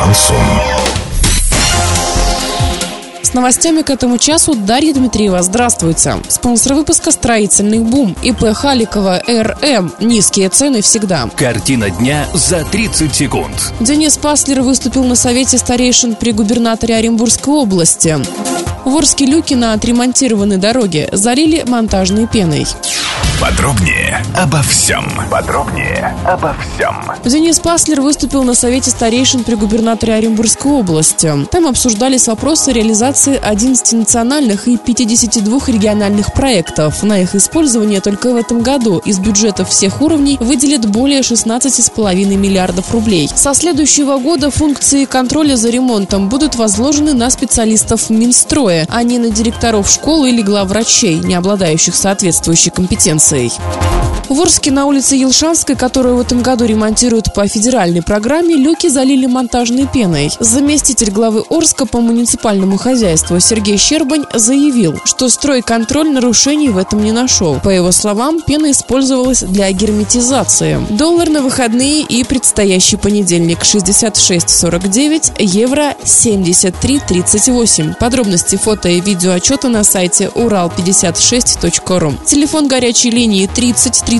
Шансон. С новостями к этому часу Дарья Дмитриева. Здравствуйте. Спонсор выпуска «Строительный бум». ИП Халикова РМ. Низкие цены всегда. Картина дня за 30 секунд. Денис Паслер выступил на совете старейшин при губернаторе Оренбургской области. В Орске люки на отремонтированной дороге залили монтажной пеной. Подробнее обо всем. Подробнее обо всем. Денис Паслер выступил на Совете старейшин при губернаторе Оренбургской области. Там обсуждались вопросы реализации 11 национальных и 52 региональных проектов. На их использование только в этом году из бюджетов всех уровней выделят более 16,5 миллиардов рублей. Со следующего года функции контроля за ремонтом будут возложены на специалистов Минстроя, а не на директоров школ или главврачей, не обладающих соответствующей компетенцией Leipzig. В Орске на улице Елшанской, которую в этом году ремонтируют по федеральной программе, люки залили монтажной пеной. Заместитель главы Орска по муниципальному хозяйству Сергей Щербань заявил, что стройконтроль нарушений в этом не нашел. По его словам, пена использовалась для герметизации. Доллар на выходные и предстоящий понедельник 66.49, евро 73.38. Подробности фото и видео отчета на сайте урал56.ру. Телефон горячей линии 30 30